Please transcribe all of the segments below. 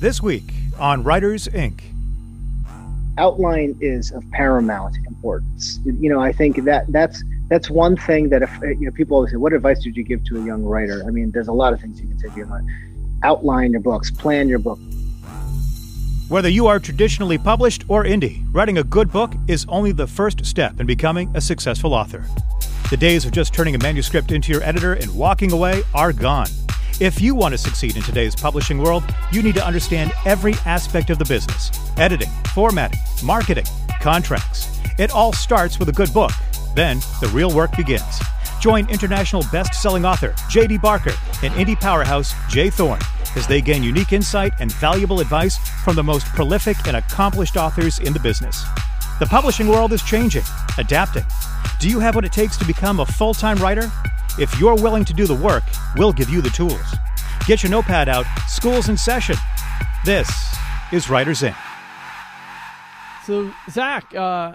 This week on Writers Inc. Outline is of paramount importance. You know, I think that that's that's one thing that if you know people always say, "What advice did you give to a young writer?" I mean, there's a lot of things you can say to your mind. Outline your books, plan your book. Whether you are traditionally published or indie, writing a good book is only the first step in becoming a successful author. The days of just turning a manuscript into your editor and walking away are gone. If you want to succeed in today's publishing world, you need to understand every aspect of the business editing, formatting, marketing, contracts. It all starts with a good book. Then the real work begins. Join international best selling author J.D. Barker and indie powerhouse J. Thorn as they gain unique insight and valuable advice from the most prolific and accomplished authors in the business. The publishing world is changing, adapting. Do you have what it takes to become a full time writer? If you're willing to do the work, we'll give you the tools. Get your notepad out, school's in session. This is Writers Inc. So, Zach, uh,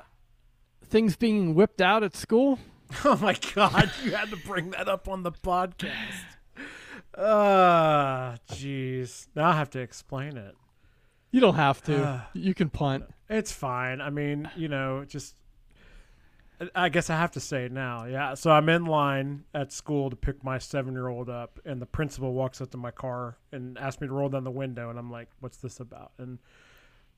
things being whipped out at school? Oh my God, you had to bring that up on the podcast. Ah, jeez. Now I have to explain it. You don't have to. Uh, you can punt. It's fine. I mean, you know, just. I guess I have to say it now. Yeah. So I'm in line at school to pick my seven year old up, and the principal walks up to my car and asks me to roll down the window. And I'm like, what's this about? And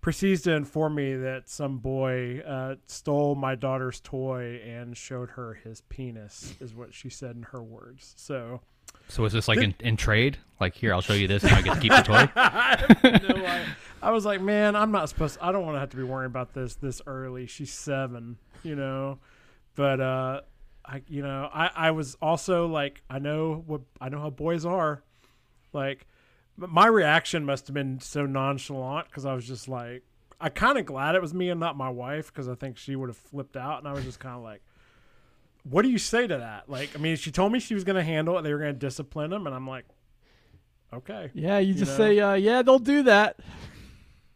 proceeds to inform me that some boy uh, stole my daughter's toy and showed her his penis, is what she said in her words. So. So is this like in, in trade? Like here, I'll show you this, and I get to keep the toy. no, I, I was like, man, I'm not supposed. I don't want to have to be worrying about this this early. She's seven, you know. But uh, I, you know, I I was also like, I know what I know how boys are. Like, my reaction must have been so nonchalant because I was just like, I kind of glad it was me and not my wife because I think she would have flipped out, and I was just kind of like what do you say to that? Like, I mean, she told me she was going to handle it. They were going to discipline him, and I'm like, okay. Yeah, you, you just know? say, uh, yeah, they'll do that.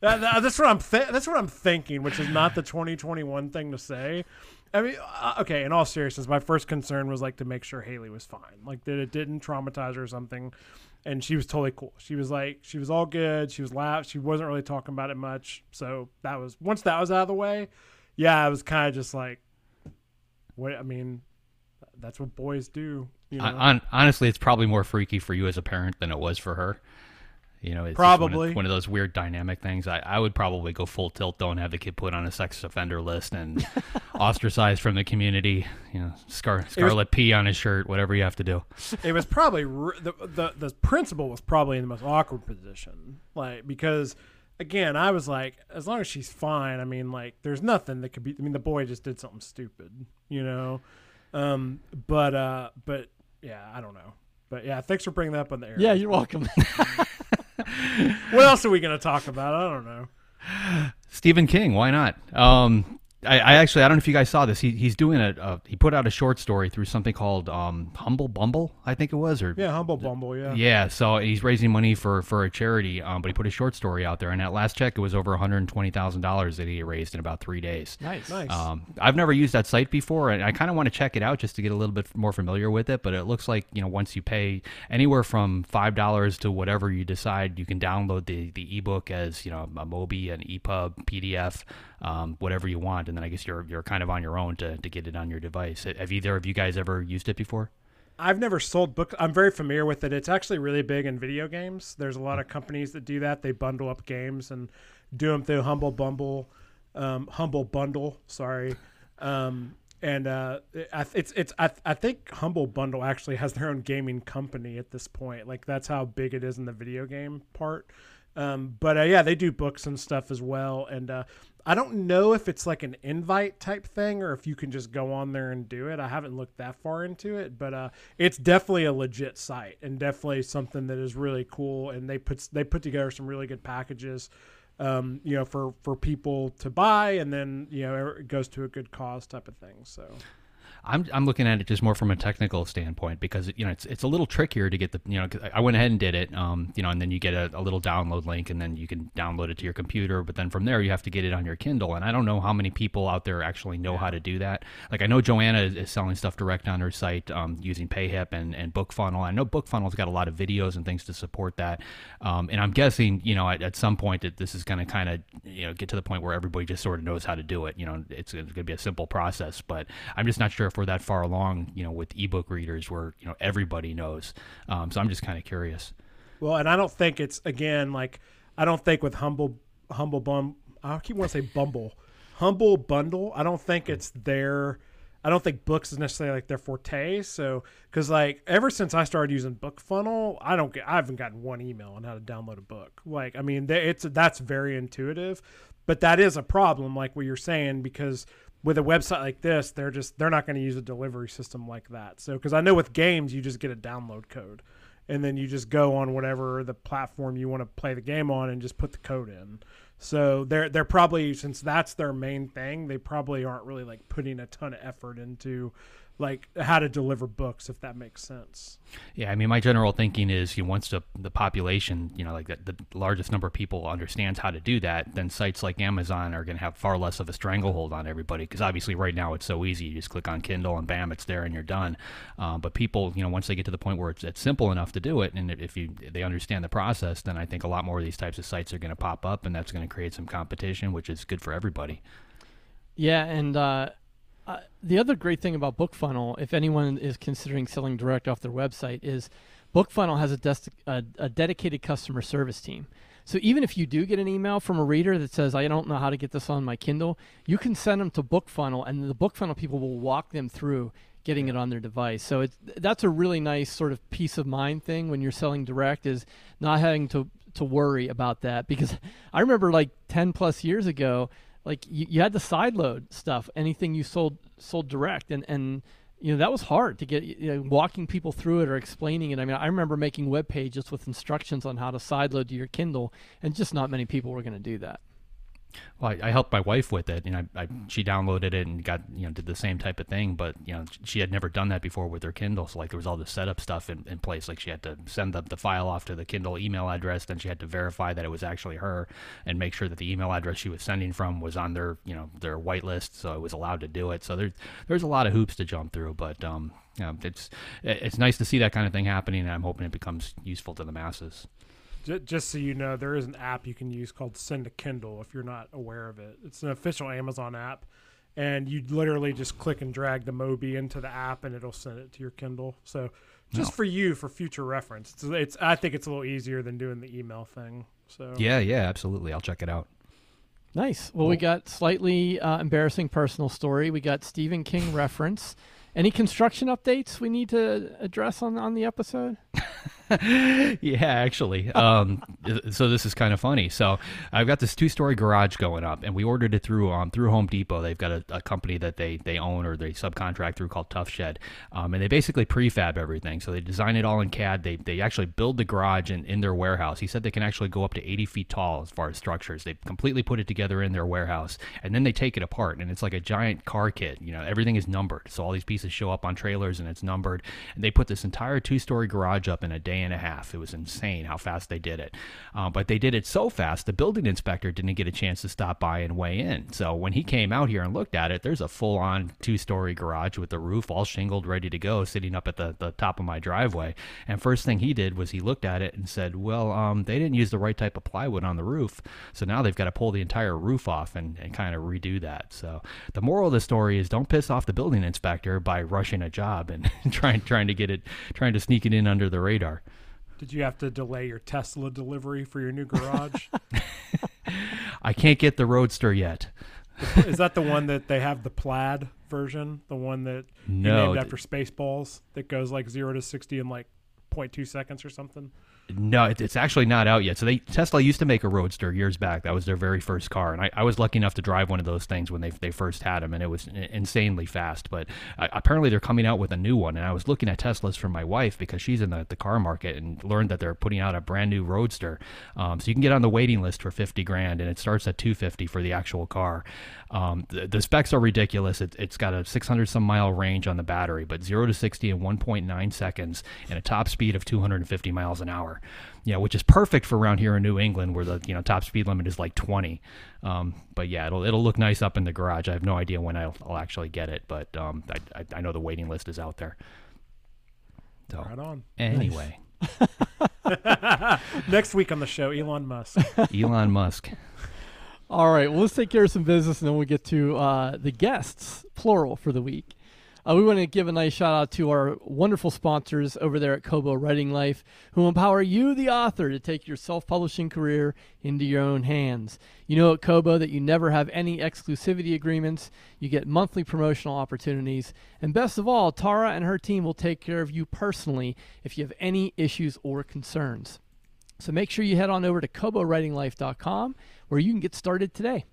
That, that that's what I'm. Th- that's what I'm thinking, which is not the 2021 thing to say. I mean, uh, okay. In all seriousness, my first concern was like to make sure Haley was fine, like that it didn't traumatize her or something. And she was totally cool. She was like, she was all good. She was laugh. She wasn't really talking about it much. So that was once that was out of the way. Yeah, I was kind of just like, what I mean, that's what boys do. You know? On, honestly, it's probably more freaky for you as a parent than it was for her. You know, it's probably one of, one of, those weird dynamic things. I, I would probably go full tilt though and have the kid put on a sex offender list and ostracized from the community. You know, scar, scarlet was, P on his shirt, whatever you have to do. It was probably the, the the principal was probably in the most awkward position, like because again, I was like, as long as she's fine, I mean, like, there's nothing that could be. I mean, the boy just did something stupid, you know. Um, but uh, but yeah, I don't know. But yeah, thanks for bringing that up on the air. Yeah, you're welcome. what else are we going to talk about? I don't know. Stephen King, why not? Um, I, I, actually I don't know if you guys saw this. He, he's doing a, a, he put out a short story through something called um, Humble Bumble, I think it was, or yeah, Humble Bumble, yeah. Yeah, so he's raising money for for a charity, um, but he put a short story out there, and that last check it was over one hundred twenty thousand dollars that he raised in about three days. Nice, nice. Um, I've never used that site before, and I kind of want to check it out just to get a little bit more familiar with it. But it looks like you know once you pay anywhere from five dollars to whatever you decide, you can download the the ebook as you know a Mobi, an EPUB, PDF um, whatever you want, and then I guess you're you're kind of on your own to, to get it on your device. Have either of you guys ever used it before? I've never sold books. I'm very familiar with it. It's actually really big in video games. There's a lot of companies that do that. They bundle up games and do them through Humble Bumble, um, Humble Bundle. Sorry, um, and uh, it's it's I, I think Humble Bundle actually has their own gaming company at this point. Like that's how big it is in the video game part. Um, but uh, yeah, they do books and stuff as well. And uh, I don't know if it's like an invite type thing or if you can just go on there and do it. I haven't looked that far into it, but uh, it's definitely a legit site and definitely something that is really cool. And they put they put together some really good packages, um, you know, for for people to buy, and then you know it goes to a good cause type of thing. So. I'm I'm looking at it just more from a technical standpoint because you know it's it's a little trickier to get the you know 'cause I went ahead and did it um you know and then you get a, a little download link and then you can download it to your computer. But then from there you have to get it on your Kindle. And I don't know how many people out there actually know how to do that. Like I know Joanna is, is selling stuff direct on her site um, using PayHip and and BookFunnel. I know BookFunnel's got a lot of videos and things to support that um, and I'm guessing you know at, at some point that this is going to kind of you know get to the point where everybody just sort of knows how to do it. You know it's, it's going to be a simple process but I'm just not sure if we're that far along, you know, with ebook readers where you know everybody knows. Um, so I'm just kind of curious. Well, and I don't think it's again like I don't think with humble humble bum. I keep want to say bumble, humble bundle. I don't think it's their. I don't think books is necessarily like their forte. So because like ever since I started using BookFunnel, I don't get. I haven't gotten one email on how to download a book. Like I mean, it's that's very intuitive, but that is a problem, like what you're saying, because with a website like this, they're just they're not going to use a delivery system like that. So because I know with games, you just get a download code, and then you just go on whatever the platform you want to play the game on and just put the code in. So they're they're probably since that's their main thing, they probably aren't really like putting a ton of effort into like how to deliver books if that makes sense. Yeah i mean my general thinking is you know, once the, the population you know like the, the largest number of people understands how to do that then sites like amazon are going to have far less of a stranglehold on everybody because obviously right now it's so easy. You just click on kindle and bam it's there and you're done. Um, but people you know once they get to the point where it's, it's simple enough to do it and if you they understand the process then i think a lot more of these types of sites are going to pop up and that's going to create some competition which is good for everybody. Yeah and uh uh, the other great thing about BookFunnel, if anyone is considering selling direct off their website, is BookFunnel has a, des- a, a, dedicated customer service team. So even if you do get an email from a reader that says, "I don't know how to get this on my Kindle," you can send them to BookFunnel, and the BookFunnel people will walk them through getting it on their device. So it's that's a really nice sort of peace of mind thing when you're selling direct is not having to to worry about that because I remember like 10 plus years ago like you, you had to sideload stuff anything you sold sold direct and and you know that was hard to get you know, walking people through it or explaining it. I mean i remember making web pages with instructions on how to sideload to your kindle and just not many people were going to do that well, I, I, helped my wife with it, and I, I, she downloaded it and got you know did the same type of thing. But you know she had never done that before with her Kindle, so like there was all the setup stuff in, in place. Like she had to send the, the file off to the Kindle email address, then she had to verify that it was actually her, and make sure that the email address she was sending from was on their you know their whitelist, so it was allowed to do it. So there's there's a lot of hoops to jump through, but um, you know, it's it's nice to see that kind of thing happening, and I'm hoping it becomes useful to the masses just so you know, there is an app you can use called Send to Kindle if you're not aware of it. It's an official Amazon app, and you literally just click and drag the Mobi into the app, and it'll send it to your Kindle. So, just no. for you, for future reference, it's, it's I think it's a little easier than doing the email thing. So yeah, yeah, absolutely. I'll check it out. Nice. Well, cool. we got slightly uh, embarrassing personal story. We got Stephen King reference. Any construction updates we need to address on on the episode? yeah, actually. Um, so this is kind of funny. So I've got this two-story garage going up, and we ordered it through um, through Home Depot. They've got a, a, company that they they own or they subcontract through called Tuff Shed, um, and they basically prefab everything. So they design it all in CAD. They they actually build the garage in, in their warehouse. He said they can actually go up to 80 feet tall as far as structures. They completely put it together in their warehouse, and then they take it apart, and it's like a giant car kit. You know, everything is numbered, so all these pieces show up on trailers, and it's numbered. And they put this entire two-story garage up in a day and a half. It was insane how fast they did it. Uh, but they did it so fast, the building inspector didn't get a chance to stop by and weigh in. So when he came out here and looked at it, there's a full on two story garage with the roof all shingled, ready to go, sitting up at the, the top of my driveway. And first thing he did was he looked at it and said, Well, um, they didn't use the right type of plywood on the roof. So now they've got to pull the entire roof off and, and kind of redo that. So the moral of the story is don't piss off the building inspector by rushing a job and trying trying to get it trying to sneak it in under the radar. Did you have to delay your Tesla delivery for your new garage? I can't get the Roadster yet. Is that the one that they have the plaid version? The one that no, named after Spaceballs that goes like zero to sixty in like 0.2 seconds or something? No, it's actually not out yet. So they Tesla used to make a Roadster years back. That was their very first car, and I, I was lucky enough to drive one of those things when they they first had them, and it was insanely fast. But uh, apparently they're coming out with a new one, and I was looking at Teslas for my wife because she's in the, the car market and learned that they're putting out a brand new Roadster. Um, so you can get on the waiting list for fifty grand, and it starts at two fifty for the actual car. Um, the, the, specs are ridiculous. It, has got a 600 some mile range on the battery, but 0 to 60 in 1.9 seconds and a top speed of 250 miles an hour. Yeah, which is perfect for around here in New England where the you know top speed limit is like 20. Um, but yeah, it'll it'll look nice up in the garage. I have no idea when I'll, I'll actually get it, but um, I, I, I know the waiting list is out there. So, right on. Anyway. Nice. Next week on the show, Elon Musk. Elon Musk. All right, well, let's take care of some business and then we'll get to uh, the guests, plural, for the week. Uh, we want to give a nice shout out to our wonderful sponsors over there at Kobo Writing Life, who empower you, the author, to take your self publishing career into your own hands. You know at Kobo that you never have any exclusivity agreements, you get monthly promotional opportunities, and best of all, Tara and her team will take care of you personally if you have any issues or concerns. So make sure you head on over to KoboWritingLife.com where you can get started today.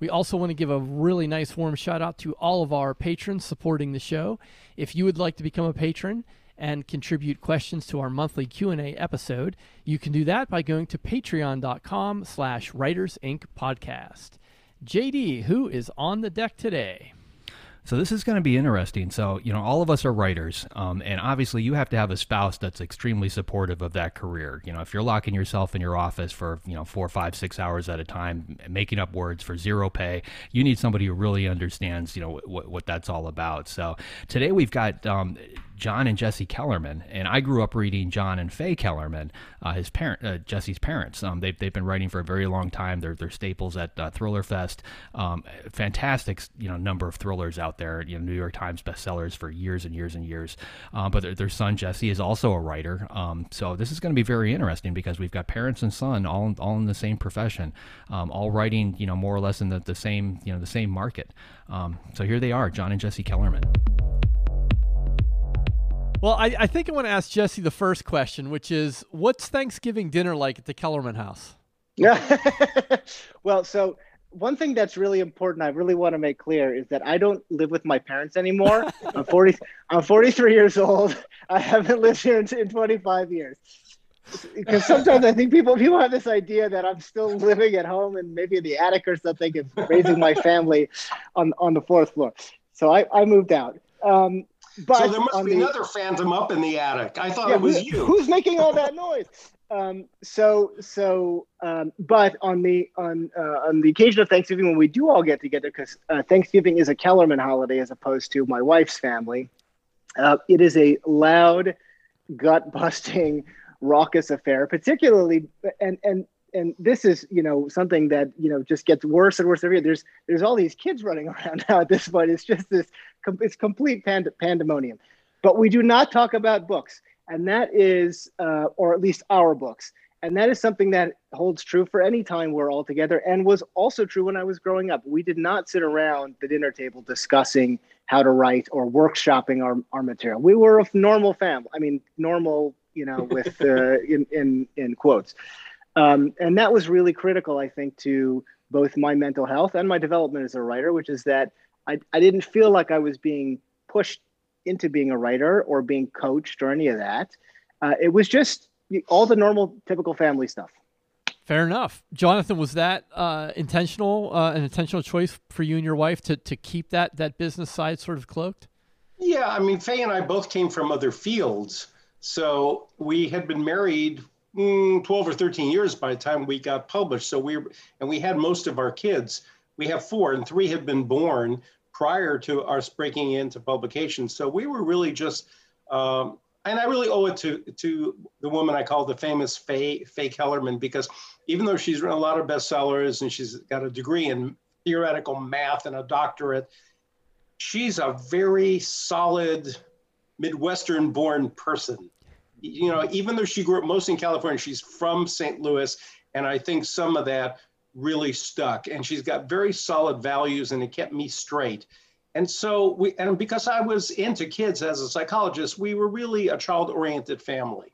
We also want to give a really nice warm shout out to all of our patrons supporting the show. If you would like to become a patron and contribute questions to our monthly Q&A episode, you can do that by going to patreon.com slash writers inc podcast. JD, who is on the deck today? So this is going to be interesting. So you know, all of us are writers, um, and obviously you have to have a spouse that's extremely supportive of that career. You know, if you're locking yourself in your office for you know four, five, six hours at a time, making up words for zero pay, you need somebody who really understands you know what what that's all about. So today we've got um, Jon and Jesse Kellerman, and I grew up reading Jon and Faye Kellerman, uh, his parent, uh, Jesse's parents. Um, they've, they've been writing for a very long time. They're, they're staples at uh, Thriller Fest. Um, fantastic, you know, number of thrillers out there. You know, New York Times bestsellers for years and years and years. Uh, but their, their, son Jesse is also a writer. Um, so this is going to be very interesting because we've got parents and son all all in the same profession, um, all writing, you know, more or less in the, the same you know the same market. Um, so here they are, Jon and Jesse Kellerman. Well, I, I think I want to ask Jesse the first question, which is what's Thanksgiving dinner like at the Kellerman house? Yeah. well, so one thing that's really important, I really want to make clear, is that I don't live with my parents anymore. I'm 40. I'm 43 years old. I haven't lived here in, in 25 years. Because sometimes I think people people have this idea that I'm still living at home and maybe in the attic or something, and raising my family on on the fourth floor. So I, I moved out. Um, but so there must be the, another phantom up in the attic. I thought yeah, it was who, you. Who's making all that noise? Um, so so um, but on the on uh, on the occasion of Thanksgiving when we do all get together because uh, Thanksgiving is a Kellerman holiday as opposed to my wife's family. Uh, it is a loud, gut busting, raucous affair, particularly and and and this is you know something that you know just gets worse and worse every year. There's there's all these kids running around now at this point. It's just this it's complete pand- pandemonium. But we do not talk about books, and that is, uh, or at least our books, and that is something that holds true for any time we're all together, and was also true when I was growing up. We did not sit around the dinner table discussing how to write or workshopping our, our material. We were a normal family. I mean, normal, you know, with uh, in in in quotes, um, and that was really critical, I think, to both my mental health and my development as a writer, which is that I, I didn't feel like I was being pushed into being a writer or being coached or any of that. Uh, it was just all the normal, typical family stuff. Fair enough, Jonathan. Was that uh, intentional, uh, an intentional choice for you and your wife to to keep that that business side sort of cloaked? Yeah, I mean, Faye and I both came from other fields, so we had been married mm, twelve or thirteen years by the time we got published. So we and we had most of our kids. We have four, and three have been born prior to us breaking into publication. So we were really just, um, and I really owe it to to the woman I call the famous Faye Faye Kellerman because even though she's written a lot of bestsellers and she's got a degree in theoretical math and a doctorate, she's a very solid Midwestern born person. You know, even though she grew up mostly in California, she's from St. Louis. And I think some of that really stuck and she's got very solid values and it kept me straight and so we and because i was into kids as a psychologist we were really a child oriented family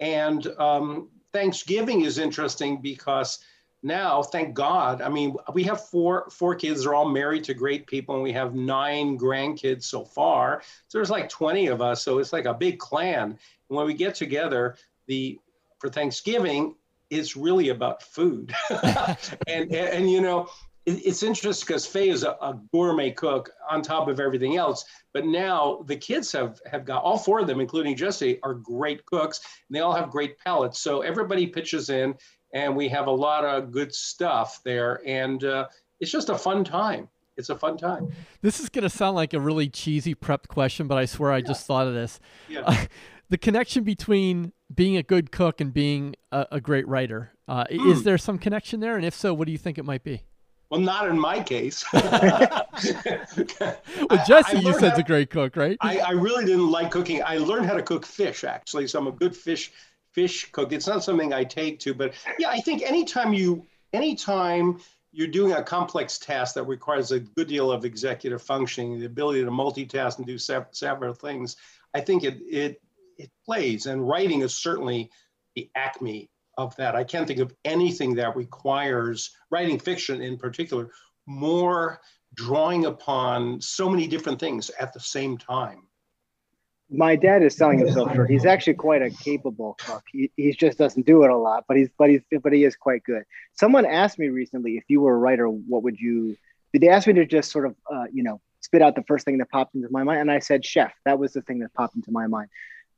And um, Thanksgiving is interesting because now, thank God, I mean, we have four four kids. They're all married to great people, and we have nine grandkids so far. So there's like 20 of us. So it's like a big clan. And when we get together, the for Thanksgiving, it's really about food. and, and, and you know, it's interesting because Faye is a, a, gourmet cook on top of everything else. But now the kids have have got all four of them, including Jesse, are great cooks. And they all have great palates. So everybody pitches in, and we have a lot of good stuff there. And uh, it's just a fun time. It's a fun time. This is going to sound like a really cheesy prepped question, but I swear I yeah. just thought of this. Yeah. Uh, the connection between being a good cook and being a, a great writer. Uh, mm. Is hmm. there some connection there? And if so, what do you think it might be? Well, not in my case. well, Jesse, you said, it's a great cook, right? I, I, really didn't like cooking. I learned how to cook fish, actually. So I'm a good fish fish cook. It's not something I take to, but yeah, I think anytime you anytime you're doing a complex task that requires a good deal of executive functioning, the ability to multitask and do several things, I think it it it plays. And writing is certainly the acme of that. I can't think of anything that requires writing fiction in particular more drawing upon so many different things at the same time. My dad is selling himself short. He's actually quite a capable cook. He, he just doesn't do it a lot, but he's but he's but he is quite good. Someone asked me recently if you were a writer, what would you? They asked me to just sort of uh, you know spit out the first thing that popped into my mind, and I said chef. That was the thing that popped into my mind.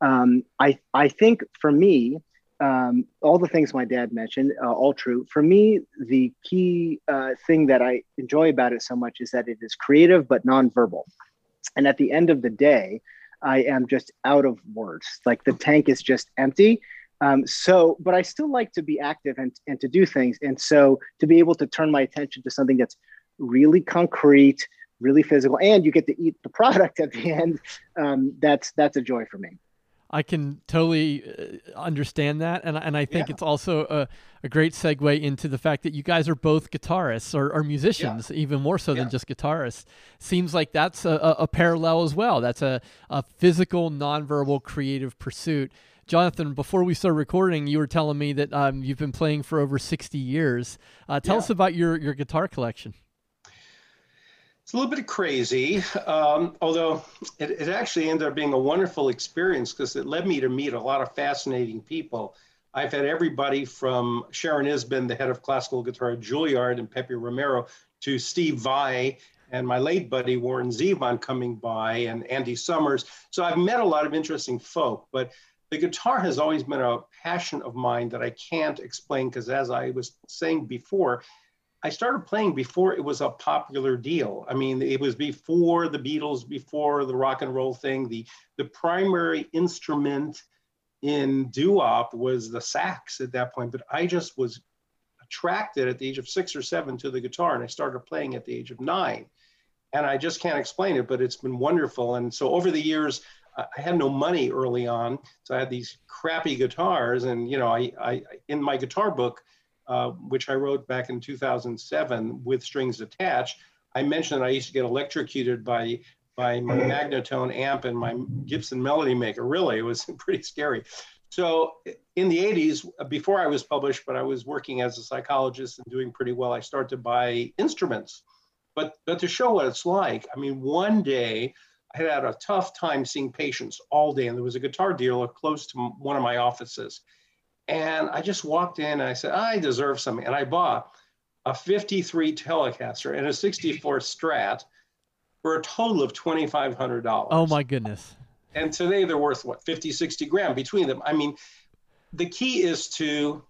Um, I I think for me, um, all the things my dad mentioned, uh, all true. For me, the key uh, thing that I enjoy about it so much is that it is creative but nonverbal. And at the end of the day, I am just out of words. Like the tank is just empty. Um, so, but I still like to be active and, and to do things. And so to be able to turn my attention to something that's really concrete, really physical, and you get to eat the product at the end, um, that's that's a joy for me. I can totally uh, understand that, and and I think yeah. it's also a, a great segue into the fact that you guys are both guitarists or, or musicians, yeah. even more so yeah. than just guitarists. Seems like that's a, a, parallel as well. That's a, a physical, nonverbal, creative pursuit. Jonathan, before we started recording, you were telling me that um, you've been playing for over sixty years. Uh, tell us about your your guitar collection. It's a little bit crazy, um, although it, it, actually ended up being a wonderful experience because it led me to meet a lot of fascinating people. I've had everybody from Sharon Isbin, the head of classical guitar at Juilliard, and Pepe Romero, to Steve Vai and my late buddy Warren Zevon coming by, and Andy Summers. So I've met a lot of interesting folk, but the guitar has always been a passion of mine that I can't explain because, as I was saying before, I started playing before it was a popular deal. I mean, it was before the Beatles, before the rock and roll thing. The the primary instrument in doo-wop was the sax at that point, but I just was attracted at the age of six or seven to the guitar, and I started playing at the age of nine. And I just can't explain it, but it's been wonderful. And so over the years, I had no money early on, so I had these crappy guitars, and you know, I, I in my guitar book uh, which I wrote back in 2007 with strings attached, I mentioned I used to get electrocuted by by my Magnatone amp and my Gibson Melody Maker. Really, it was pretty scary. So in the 80s, before I was published, but I was working as a psychologist and doing pretty well, I started to buy instruments. But but to show what it's like, I mean, one day I had had a tough time seeing patients all day, and there was a guitar dealer close to one of my offices. And I just walked in and I said, I deserve something. And I bought a 53 Telecaster and a 64 Strat for a total of $2,500. Oh my goodness. And today they're worth what, 50, 60 grand between them. I mean, the key is to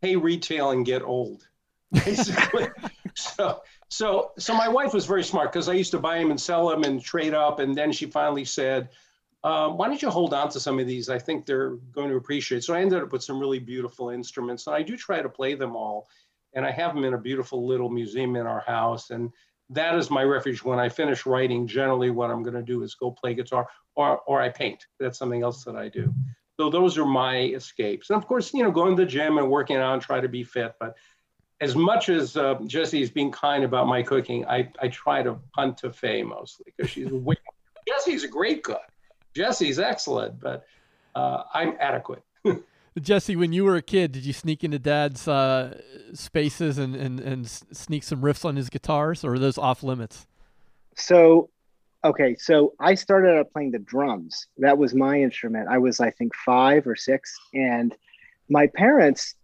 pay retail and get old, basically. so, so, so my wife was very smart because I used to buy them and sell them and trade up. And then she finally said, um, why don't you hold on to some of these? I think they're going to appreciate. So I ended up with some really beautiful instruments, and I do try to play them all. And I have them in a beautiful little museum in our house. And that is my refuge. When I finish writing, generally what I'm going to do is go play guitar or, or I paint. That's something else that I do. So those are my escapes. And of course, you know, going to the gym and working out and try to be fit. But as much as uh, is being kind about my cooking, I, I try to punt to Faye mostly because she's way, Jesse's a great cook. Jesse's excellent, but uh, I'm adequate. Jesse, when you were a kid, did you sneak into Dad's uh, spaces and, and and sneak some riffs on his guitars, or are those off limits? So, okay, so I started out playing the drums. That was my instrument. I was, I think, five or six, and my parents.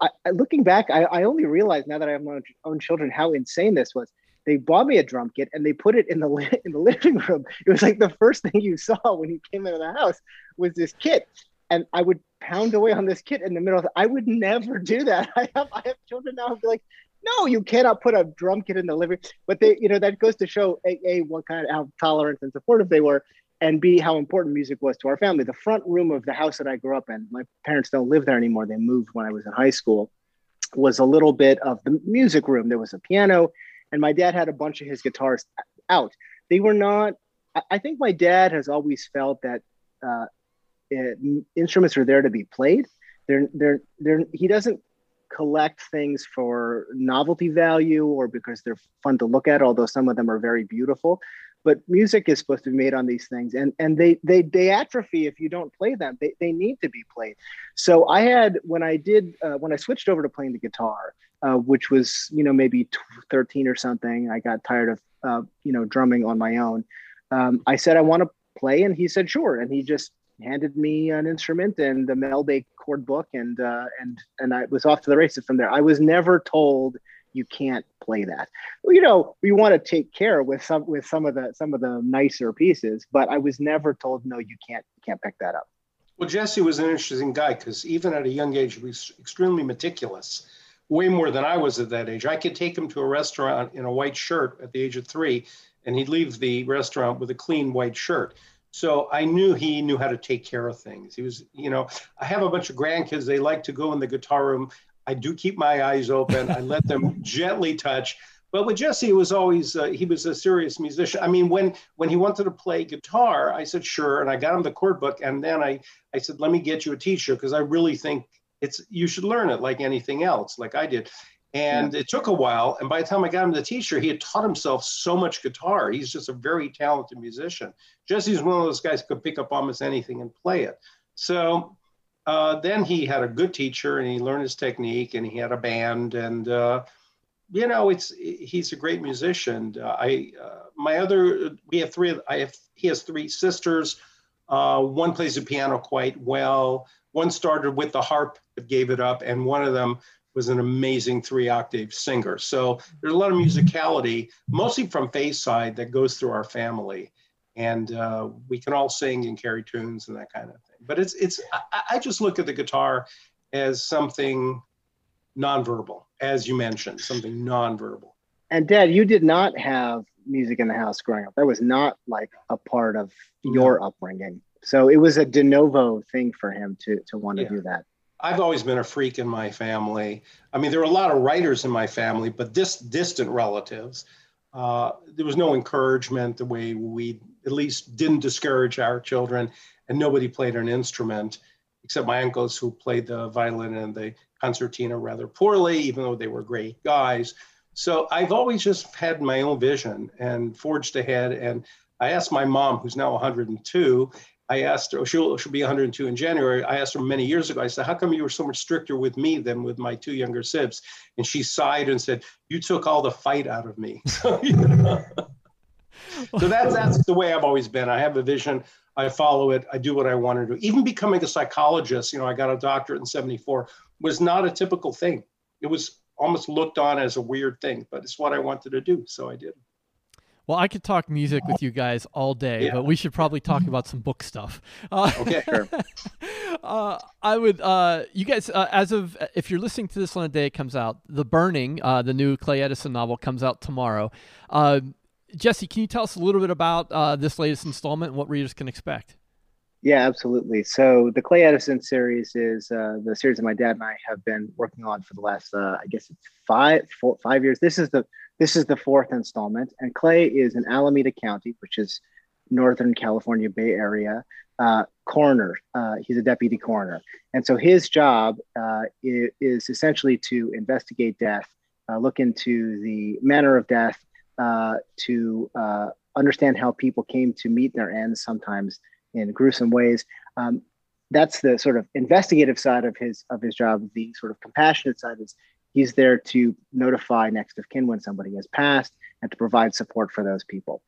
I, looking back, I, I only realized now that I have my own, own children how insane this was they bought me a drum kit and they put it in the in the living room. It was like the first thing you saw when you came into the house was this kit, and I would pound away on this kit in the middle. Of, I would never do that. I have I have children now who be like, no, you cannot put a drum kit in the living. But they, you know, that goes to show a, a what kind of how tolerant and supportive they were, and b how important music was to our family. The front room of the house that I grew up in, my parents don't live there anymore. They moved when I was in high school. Was a little bit of the music room. There was a piano and my dad had a bunch of his guitars out. They were not. I think my dad has always felt that uh, it, instruments are there to be played. They're they're they're. He doesn't collect things for novelty value or because they're fun to look at although some of them are very beautiful but music is supposed to be made on these things and and they they they atrophy if you don't play them they, they need to be played so i had when i did uh, when i switched over to playing the guitar uh, which was you know maybe 13 or something. I got tired of uh, you know drumming on my own. Um, I said I want to play, and he said sure, and he just handed me an instrument and the Bay chord book, and uh, and and I was off to the races from there. I was never told you can't play that. Well, you know, we want to take care with some with some of the some of the nicer pieces, but I was never told no, you can't you can't pick that up. Well, Jesse was an interesting guy because even at a young age, he was extremely meticulous way more than I was at that age. I could take him to a restaurant in a white shirt at the age of three, and he'd leave the restaurant with a clean white shirt. So I knew he knew how to take care of things. He was, you know, I have a bunch of grandkids. They like to go in the guitar room. I do keep my eyes open. I let them gently touch. But with Jesse, it was always uh, he was a serious musician. I mean, when when he wanted to play guitar, I said sure, and I got him the chord book, and then I I said let me get you a teacher because I really think it's you should learn it like anything else, like I did. And yeah. it took a while. And by the time I got him the teacher, he had taught himself so much guitar. He's just a very talented musician. Jesse's one of those guys who could pick up almost anything and play it. So uh, then he had a good teacher and he learned his technique and he had a band and uh, you know it's he's a great musician. Uh, I uh, my other we have three. I have he has three sisters. Uh, one plays the piano quite well. One started with the harp but gave it up, and one of them was an amazing three octave singer. So there's a lot of musicality, mostly from Faye's side, that goes through our family. And uh, we can all sing and carry tunes and that kind of thing. But it's, it's I, I just look at the guitar as something nonverbal, as you mentioned, something nonverbal. And Dad, you did not have music in the house growing up. That was not like a part of your upbringing. So it was a de novo thing for him to to want to yeah. do that. I've always been a freak in my family. I mean, there were a lot of writers in my family, but this distant relatives. Uh, there was no encouragement the way we at least didn't discourage our children, and nobody played an instrument except my uncles who played the violin and the concertina rather poorly, even though they were great guys. So I've always just had my own vision and forged ahead. And I asked my mom, who's now 102, I asked her, oh, she'll, she'll be 102 in January. I asked her many years ago, I said, How come you were so much stricter with me than with my two younger sibs? And she sighed and said, You took all the fight out of me. so, you know. so that's, that's the way I've always been. I have a vision, I follow it, I do what I want to do. Even becoming a psychologist, you know, I got a doctorate in 74, was not a typical thing. It was almost looked on as a weird thing, but it's what I wanted to do. So I did. Well, I could talk music with you guys all day, yeah. but we should probably talk about some book stuff. Uh, okay, sure. uh, I would, uh, you guys, uh, as of if you're listening to this on the day it comes out, The Burning, uh, the new Clay Edison novel, comes out tomorrow. Uh, Jesse, can you tell us a little bit about this latest installment and what readers can expect? Yeah, absolutely. So the Clay Edison series is the series that my dad and I have been working on for the last, I guess it's five, four, five years. This is the this is the fourth installment, and Clay is in Alameda County, which is Northern California Bay Area uh, coroner. Uh, he's a deputy coroner, and so his job uh, is, essentially to investigate death, uh, look into the manner of death, uh, to uh, understand how people came to meet their ends, sometimes in gruesome ways. Um, that's the sort of investigative side of his of his job. The sort of compassionate side is he's there to notify next of kin when somebody has passed and to provide support for those people.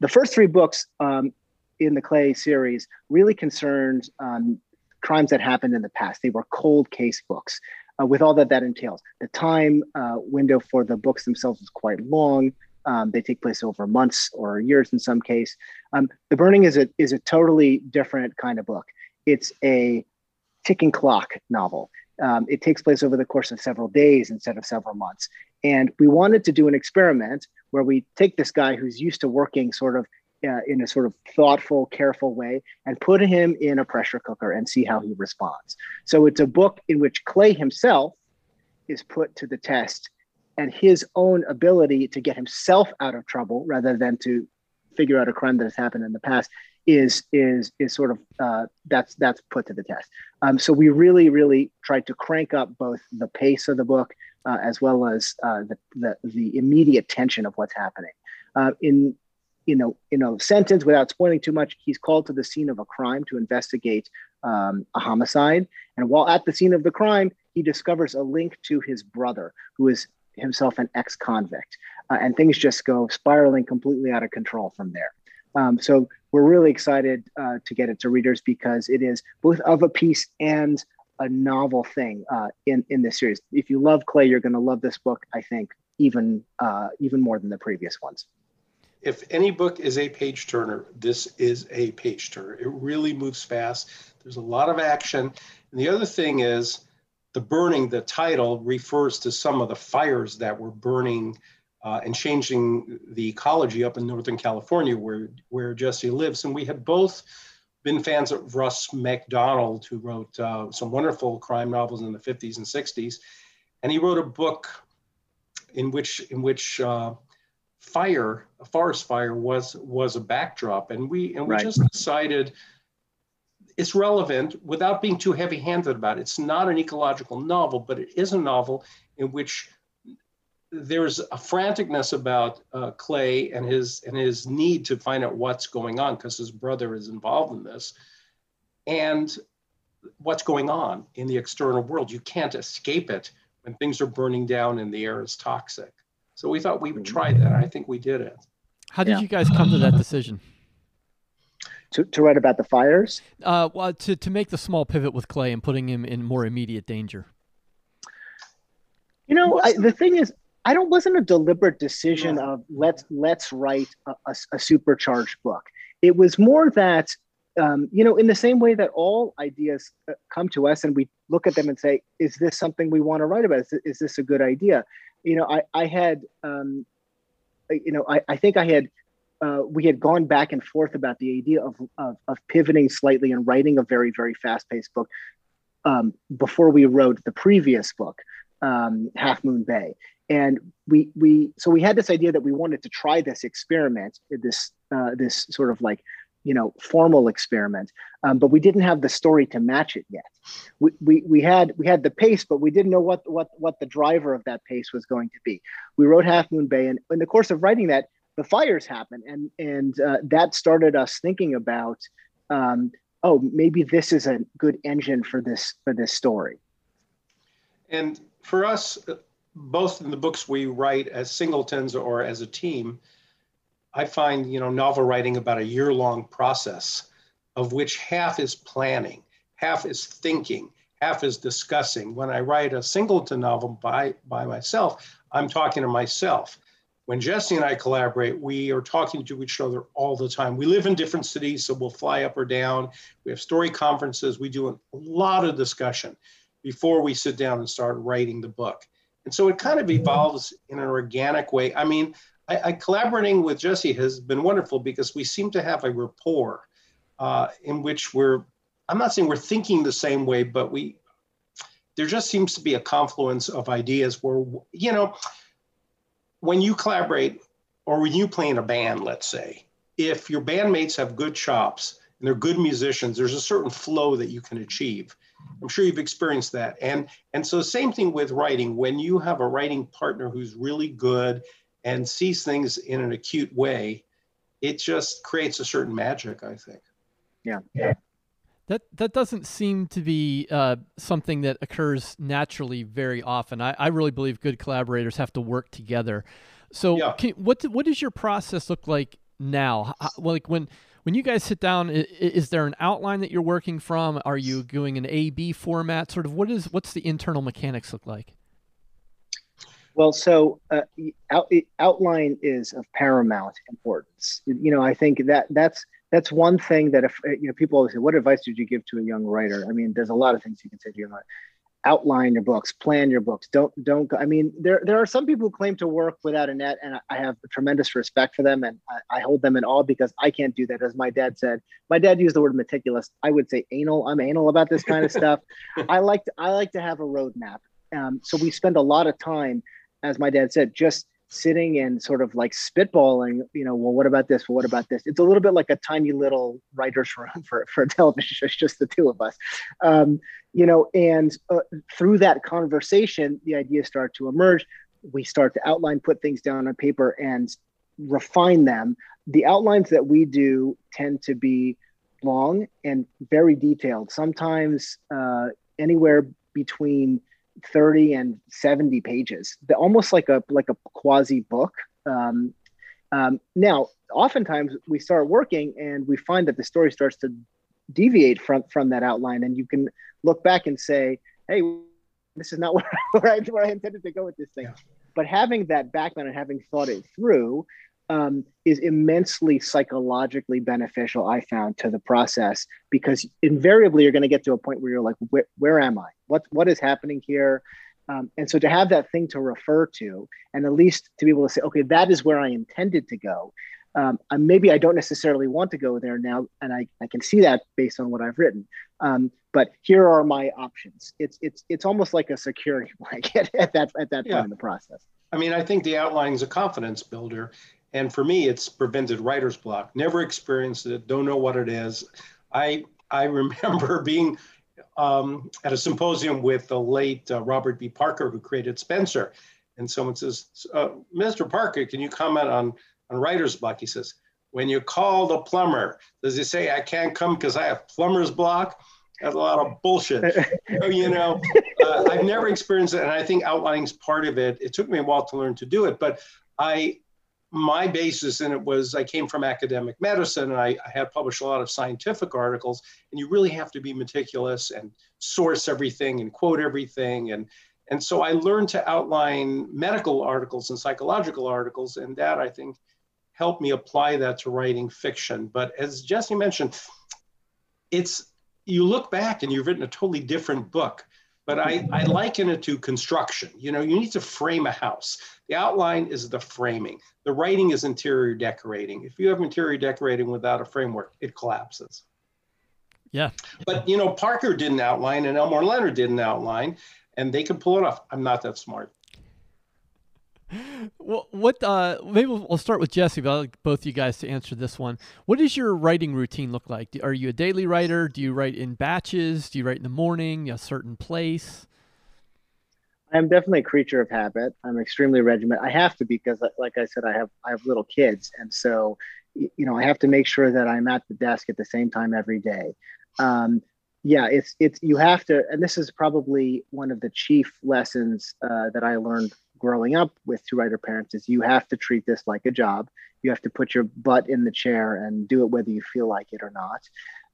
The first three books um, in the Clay series really concerned um, crimes that happened in the past. They were cold case books. Uh, with all that that entails, the time uh, window for the books themselves is quite long. Um, they take place over months or years in some case. Um, the Burning is a is a totally different kind of book. It's a ticking clock novel. Um, it takes place over the course of several days instead of several months. And we wanted to do an experiment where we take this guy who's used to working sort of uh, in a sort of thoughtful, careful way and put him in a pressure cooker and see how he responds. So it's a book in which Clay himself is put to the test and his own ability to get himself out of trouble rather than to figure out a crime that has happened in the past is is is sort of uh, that's that's put to the test. Um, so we really really tried to crank up both the pace of the book uh, as well as uh, the, the, the immediate tension of what's happening. Uh, in you know in a sentence without spoiling too much, he's called to the scene of a crime to investigate um, a homicide, and while at the scene of the crime, he discovers a link to his brother, who is himself an ex-convict, uh, and things just go spiraling completely out of control from there. Um, so we're really excited uh, to get it to readers because it is both of a piece and a novel thing uh, in in this series. If you love Clay, you're going to love this book. I think even uh, even more than the previous ones. If any book is a page turner, this is a page turner. It really moves fast. There's a lot of action, and the other thing is the burning. The title refers to some of the fires that were burning uh, and changing the ecology up in Northern California where, where Jesse lives. And we had both been fans of Ross Macdonald, who wrote uh, some wonderful crime novels in the 50s and 60s. And he wrote a book in which, in which uh, fire, a forest fire was, was a backdrop. And we, and we right. just decided it's relevant without being too heavy handed about it. It's not an ecological novel, but it is a novel in which there's a franticness about uh, Clay and his and his need to find out what's going on because his brother is involved in this, and what's going on in the external world. You can't escape it when things are burning down and the air is toxic. So we thought we would try that. I think we did it. How did yeah. you guys come to that decision? To, to write about the fires? Uh, well, to, to make the small pivot with Clay and putting him in more immediate danger. You know, I, the thing is, I don't wasn't a deliberate decision of let's let's write a, a, a supercharged book. It was more that um, you know, in the same way that all ideas uh, come to us and we look at them and say, is this something we want to write about? Is, is this a good idea? You know, I, I had, um, you know, I, I think I had, uh, we had gone back and forth about the idea of, of, of pivoting slightly and writing a very, very fast paced book um, before we wrote the previous book, um, Half Moon Bay and we we so we had this idea that we wanted to try this experiment this uh, this sort of like you know formal experiment um, but we didn't have the story to match it yet. We, we we had we had the pace but we didn't know what what what the driver of that pace was going to be. We wrote half moon bay and in the course of writing that the fires happened and and uh, that started us thinking about um, oh maybe this is a good engine for this for this story. And for us both in the books we write as singletons or as a team, I find you know novel writing about a year long process, of which half is planning, half is thinking, half is discussing. When I write a singleton novel by by myself, I'm talking to myself. When Jesse and I collaborate, we are talking to each other all the time. We live in different cities, so we'll fly up or down. We have story conferences. We do a lot of discussion before we sit down and start writing the book. And so it kind of evolves in an organic way. I mean, I, I collaborating with Jesse has been wonderful because we seem to have a rapport uh, in which we're, I'm not saying we're thinking the same way, but we, there just seems to be a confluence of ideas where, you know, when you collaborate or when you play in a band, let's say, if your bandmates have good chops and they're good musicians, there's a certain flow that you can achieve. I'm sure you've experienced that. And and so same thing with writing. When you have a writing partner who's really good and sees things in an acute way, it just creates a certain magic, I think. Yeah. yeah. That that doesn't seem to be uh, something that occurs naturally very often. I, I really believe good collaborators have to work together. So, Yeah. can, what what does your process look like now? How, like when when you guys sit down, is, is there an outline that you're working from? Are you doing an A B format? Sort of what is what's the internal mechanics look like? Well, so uh, out, outline is of paramount importance. You know, I think that that's that's one thing that if you know people always say, "What advice did you give to a young writer?" I mean, there's a lot of things you can say to a young writer. Outline your books, plan your books. Don't don't. I mean, there there are some people who claim to work without a net, and I have tremendous respect for them, and I, I hold them in awe because I can't do that. As my dad said, my dad used the word meticulous. I would say anal. I'm anal about this kind of stuff. I like to I like to have a roadmap. Um, so we spend a lot of time as my dad said, just sitting and sort of like spitballing, you know, well, what about this? Well, what about this? It's a little bit like a tiny little writer's room for, for a television show, it's just the two of us. Um, you know, and uh, through that conversation, the ideas start to emerge. We start to outline, put things down on paper and refine them. The outlines that we do tend to be long and very detailed, sometimes uh, anywhere between 30 and 70 pages. The, almost like a like a quasi book. Um, um, now oftentimes we start working and we find that the story starts to deviate from from that outline. And you can look back and say hey this is not where, where, I, where I intended to go with this thing. Yeah. but having that background and having thought it through um, is immensely psychologically beneficial i found to the process because invariably you're going to get to a point where you're like where, where am i what what is happening here um, and so to have that thing to refer to and at least to be able to say okay that is where i intended to go um, maybe i don't necessarily want to go there now and i, I can see that based on what i've written um, but here are my options it's it's it's almost like a security blanket at that at that Yeah. point in the process I mean, I think the outline is a confidence builder. And for me, it's prevented writer's block. Never experienced it, don't know what it is. I, I remember being um, at a symposium with the late uh, Robert B. Parker, who created Spenser. And someone says, uh, Mr. Parker, can you comment on, on writer's block? He says, when you call the plumber, does he say, I can't come because I have plumber's block? That's a lot of bullshit. So, you know, uh, I've never experienced it, and I think outlining is part of it. It took me a while to learn to do it, but I, my basis in it was I came from academic medicine, and I, I had published a lot of scientific articles, and you really have to be meticulous and source everything and quote everything, and and so I learned to outline medical articles and psychological articles, and that I think helped me apply that to writing fiction. But as Jesse mentioned, it's you look back and you've written a totally different book but hmm. I, I liken it to construction. You know you need to frame a house. The outline is the framing. The writing is interior decorating. If you have interior decorating without a framework it collapses. Yeah. but you know parker didn't outline and elmore leonard didn't outline and they could pull it off. I'm not that smart Well, what? Uh, maybe we'll start with Jesse, but I'd like both you guys to answer this one. What does your writing routine look like? Are you a daily writer? Do you write in batches? Do you write in the morning, a certain place? I'm definitely a creature of habit. I'm extremely regimented. I have to because, like I said, I have I have little kids, and so you know I have to make sure that I'm at the desk at the same time every day. Um, yeah, it's it's you have to, and this is probably one of the chief lessons uh, that I learned growing up with two writer parents is you have to treat this like a job. You have to put your butt in the chair and do it whether you feel like it or not.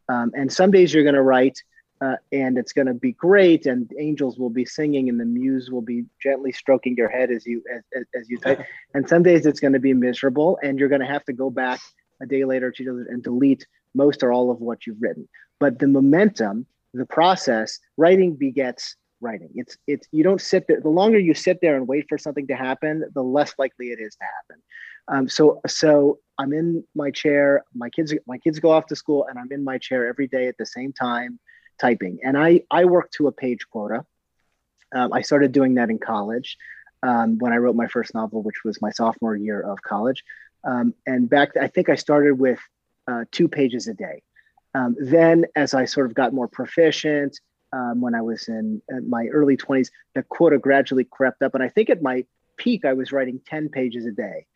Um, and some days you're going to write uh, and it's going to be great and angels will be singing and the muse will be gently stroking your head as you as, as, as you type and some days it's going to be miserable and you're going to have to go back a day later or two days and delete most or all of what you've written but the momentum the process writing begets writing it's it's you don't sit there the longer you sit there and wait for something to happen the less likely it is to happen um, so so i'm in my chair my kids my kids go off to school and i'm in my chair every day at the same time typing. And I, I work to a page quota. Um, I started doing that in college um, when I wrote my first novel, which was my sophomore year of college. Um, and back, I think I started with uh, two pages a day. Um, then, as I sort of got more proficient, um, when I was in, in my early 20s, the quota gradually crept up. And I think at my peak, I was writing 10 pages a day.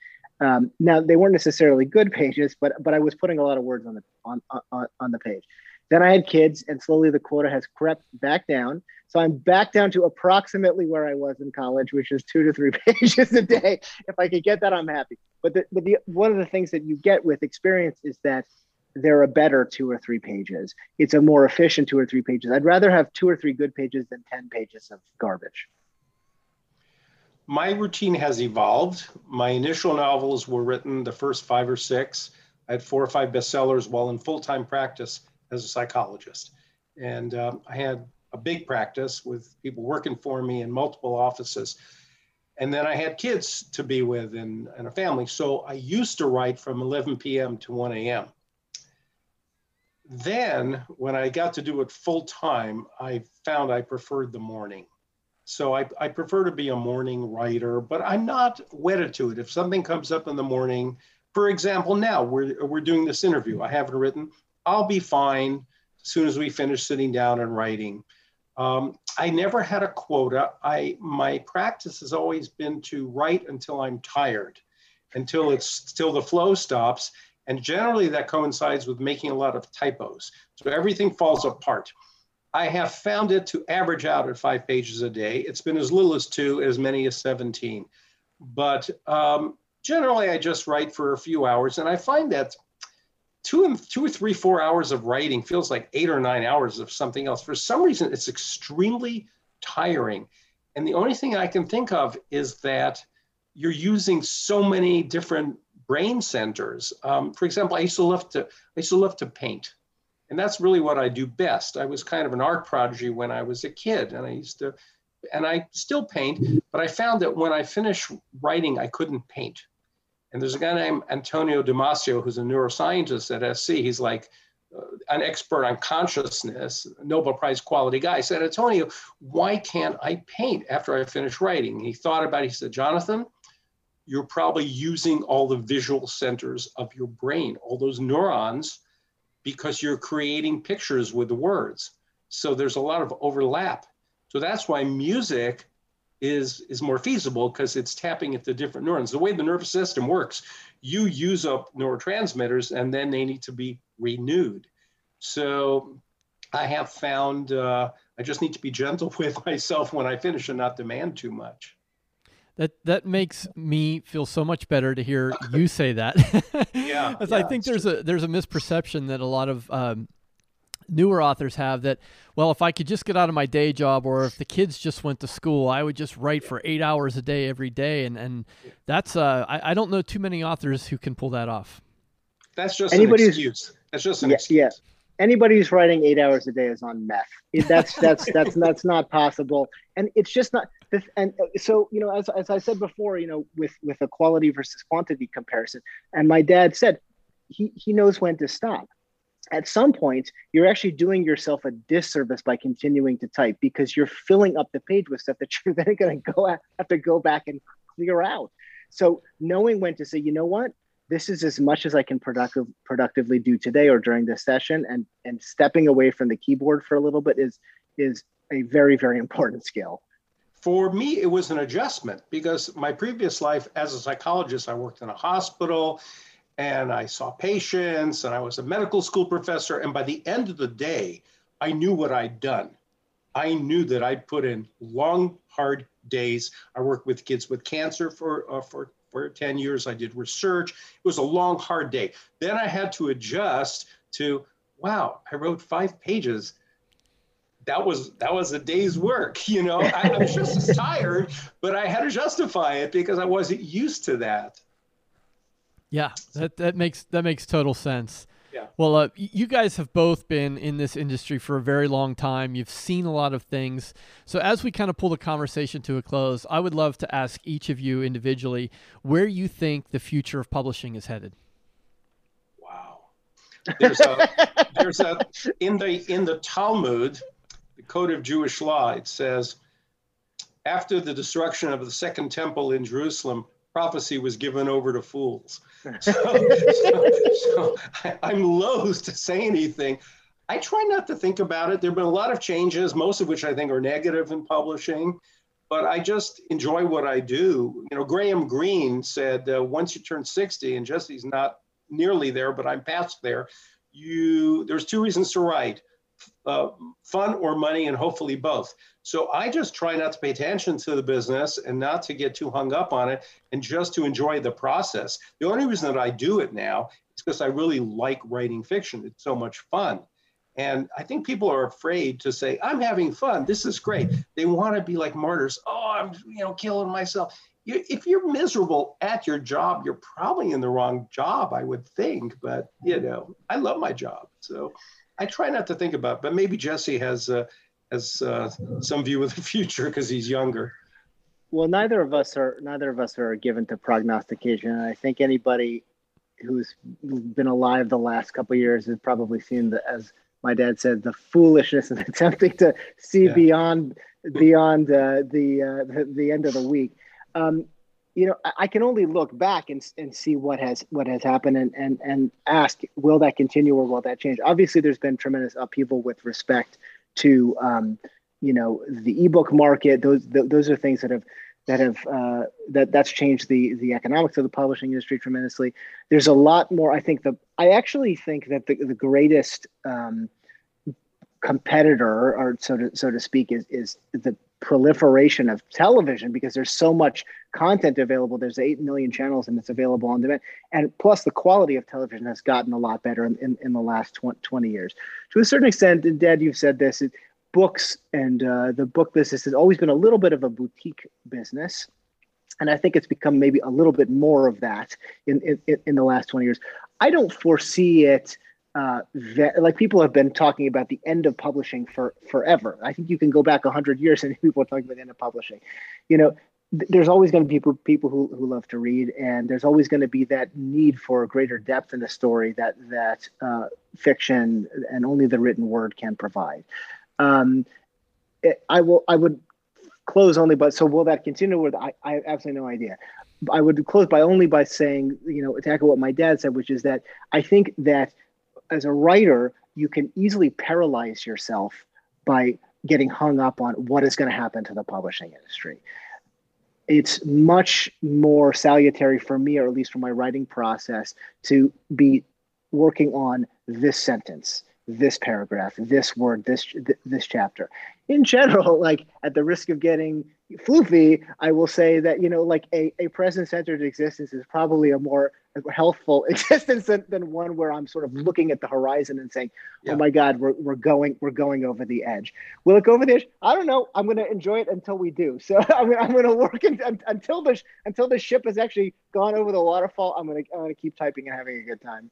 Um, now they weren't necessarily good pages, but but I was putting a lot of words on the on on, on the page Then I had kids, and slowly the quota has crept back down. So I'm back down to approximately where I was in college, which is two to three pages a day. If I could get that, I'm happy. But the, but the one of the things that you get with experience is that they're a better two or three pages. It's a more efficient two or three pages. I'd rather have two or three good pages than 10 pages of garbage. My routine has evolved. My initial novels were written, the first five or six. I had four or five bestsellers while in full time practice as a psychologist. And um, I had a big practice with people working for me in multiple offices. And then I had kids to be with and, and a family. So I used to write from 11 p.m. to 1 a.m. Then, when I got to do it full time, I found I preferred the morning. So I, I prefer to be a morning writer, but I'm not wedded to it. If something comes up in the morning, for example, now we're, we're doing this interview, I haven't written, I'll be fine as soon as we finish sitting down and writing. Um, I never had a quota. I my practice has always been to write until I'm tired, until it's till the flow stops, and generally that coincides with making a lot of typos. So everything falls apart. I have found it to average out at five pages a day. It's been as little as two, as many as 17. But um, generally, I just write for a few hours, and I find that two two or three, four hours of writing feels like eight or nine hours of something else. For some reason, it's extremely tiring. And the only thing I can think of is that you're using so many different brain centers. Um, for example, I used to love to I used to love to paint, and that's really what I do best. I was kind of an art prodigy when I was a kid, and I used to, and I still paint. But I found that when I finished writing, I couldn't paint. And there's a guy named Antonio Damasio who's a neuroscientist at SC. He's like uh, an expert on consciousness, Nobel Prize quality guy. I said, Antonio, why can't I paint after I finish writing? He thought about it. He said, Jonathan, you're probably using all the visual centers of your brain, all those neurons, because you're creating pictures with the words. So there's a lot of overlap. So that's why music is, is more feasible because it's tapping into different neurons. The way the nervous system works, you use up neurotransmitters and then they need to be renewed. So I have found uh, I just need to be gentle with myself when I finish and not demand too much. That that makes me feel so much better to hear you say that. yeah, As yeah, I think there's a there's a misperception that a lot of um, newer authors have that well if I could just get out of my day job or if the kids just went to school I would just write for eight hours a day every day and and that's uh I, I don't know too many authors who can pull that off. That's just Anybody an excuse. That's just an Yeah, excuse. yeah. Anybody who's writing eight hours a day is on meth. That's that's that's that's not possible, and it's just not. This, and uh, so you know, as as I said before, you know, with with a quality versus quantity comparison, and my dad said he he knows when to stop. At some point, you're actually doing yourself a disservice by continuing to type because you're filling up the page with stuff that you're then going to go have to go back and clear out. So knowing when to say, you know what, this is as much as I can productive, productively do today or during this session, and and stepping away from the keyboard for a little bit is is a very very important skill. For me, it was an adjustment because my previous life as a psychologist, I worked in a hospital and I saw patients and I was a medical school professor. And by the end of the day, I knew what I'd done. I knew that I'd put in long, hard days. I worked with kids with cancer for, uh, for, for 10 years. I did research. It was a long, hard day. Then I had to adjust to, wow, I wrote five pages that was that was a day's work you know I, I was just as tired but i had to justify it because i wasn't used to that Yeah, that that makes that makes total sense. Yeah. Well, uh, you guys have both been in this industry for a very long time. You've seen a lot of things. So, as we kind of pull the conversation to a close, I would love to ask each of you individually where you think the future of publishing is headed. wow there's a there's a in the in the talmud the code of jewish law it says after the destruction of the second temple in jerusalem prophecy was given over to fools. So, so, so I, i'm loath to say anything. I try not to think about it. There have been a lot of changes most of which i think are negative in publishing but I just enjoy what I do. You know, Graham Greene said, uh, once you turn 60, and Jesse's not nearly there, but I'm past there, you there's two reasons to write uh, fun or money and hopefully both so i just try not to pay attention to the business and not to get too hung up on it and just to enjoy the process the only reason that i do it now is because i really like writing fiction it's so much fun and i think people are afraid to say i'm having fun this is great they want to be like martyrs oh i'm you know killing myself you, if you're miserable at your job, you're probably in the wrong job, I would think. But you know, I love my job, so I try not to think about. It. But maybe Jesse has uh, has uh, some view of the future because he's younger. Well, neither of us are neither of us are given to prognostication. I think anybody who's been alive the last couple years has probably seen the as my dad said the foolishness of attempting to see yeah. beyond beyond uh, the, uh, the the end of the week um, you know, I can only look back and, and see what has what has happened and, and and ask, will that continue or will that change? Obviously, there's been tremendous upheaval with respect to um, you know the ebook market. Those those are things that have that have uh, that that's changed the the economics of the publishing industry tremendously. There's a lot more. I think the I actually think that the the greatest um, competitor, or so to so to speak, is is the proliferation of television because there's so much content available. There's 8 million channels and it's available on demand. And plus, the quality of television has gotten a lot better in, in, in the last 20 years. To a certain extent, and Dad, you've said this, books and uh, the book business has always been a little bit of a boutique business. And I think it's become maybe a little bit more of that in, in, in the last 20 years. I don't foresee it uh, like people have been talking about the end of publishing for forever. I think you can go back hundred years and people are talking about the end of publishing. You know, th- there's always going to be people people who, who love to read, and there's always going to be that need for greater depth in the story that that uh, fiction and only the written word can provide. Um, it, I will. I would close only, but so will that continue? With I, I have absolutely no idea. I would close by only by saying, you know, tackle what my dad said, which is that I think that as a writer, you can easily paralyze yourself by getting hung up on what is going to happen to the publishing industry. It's much more salutary for me, or at least for my writing process, to be working on this sentence, this paragraph, this word, this this chapter. In general, like at the risk of getting floofy, I will say that you know, like a, a present-centered existence is probably a more healthful existence than, than one where I'm sort of mm-hmm. looking at the horizon and saying, oh yeah. "Oh my God, we're, we're going we're going over the edge." Will it go over the edge? I don't know. I'm going to enjoy it until we do. So I'm, I'm going to work in, until the until the ship has actually gone over the waterfall. I'm going to I'm going to keep typing and having a good time.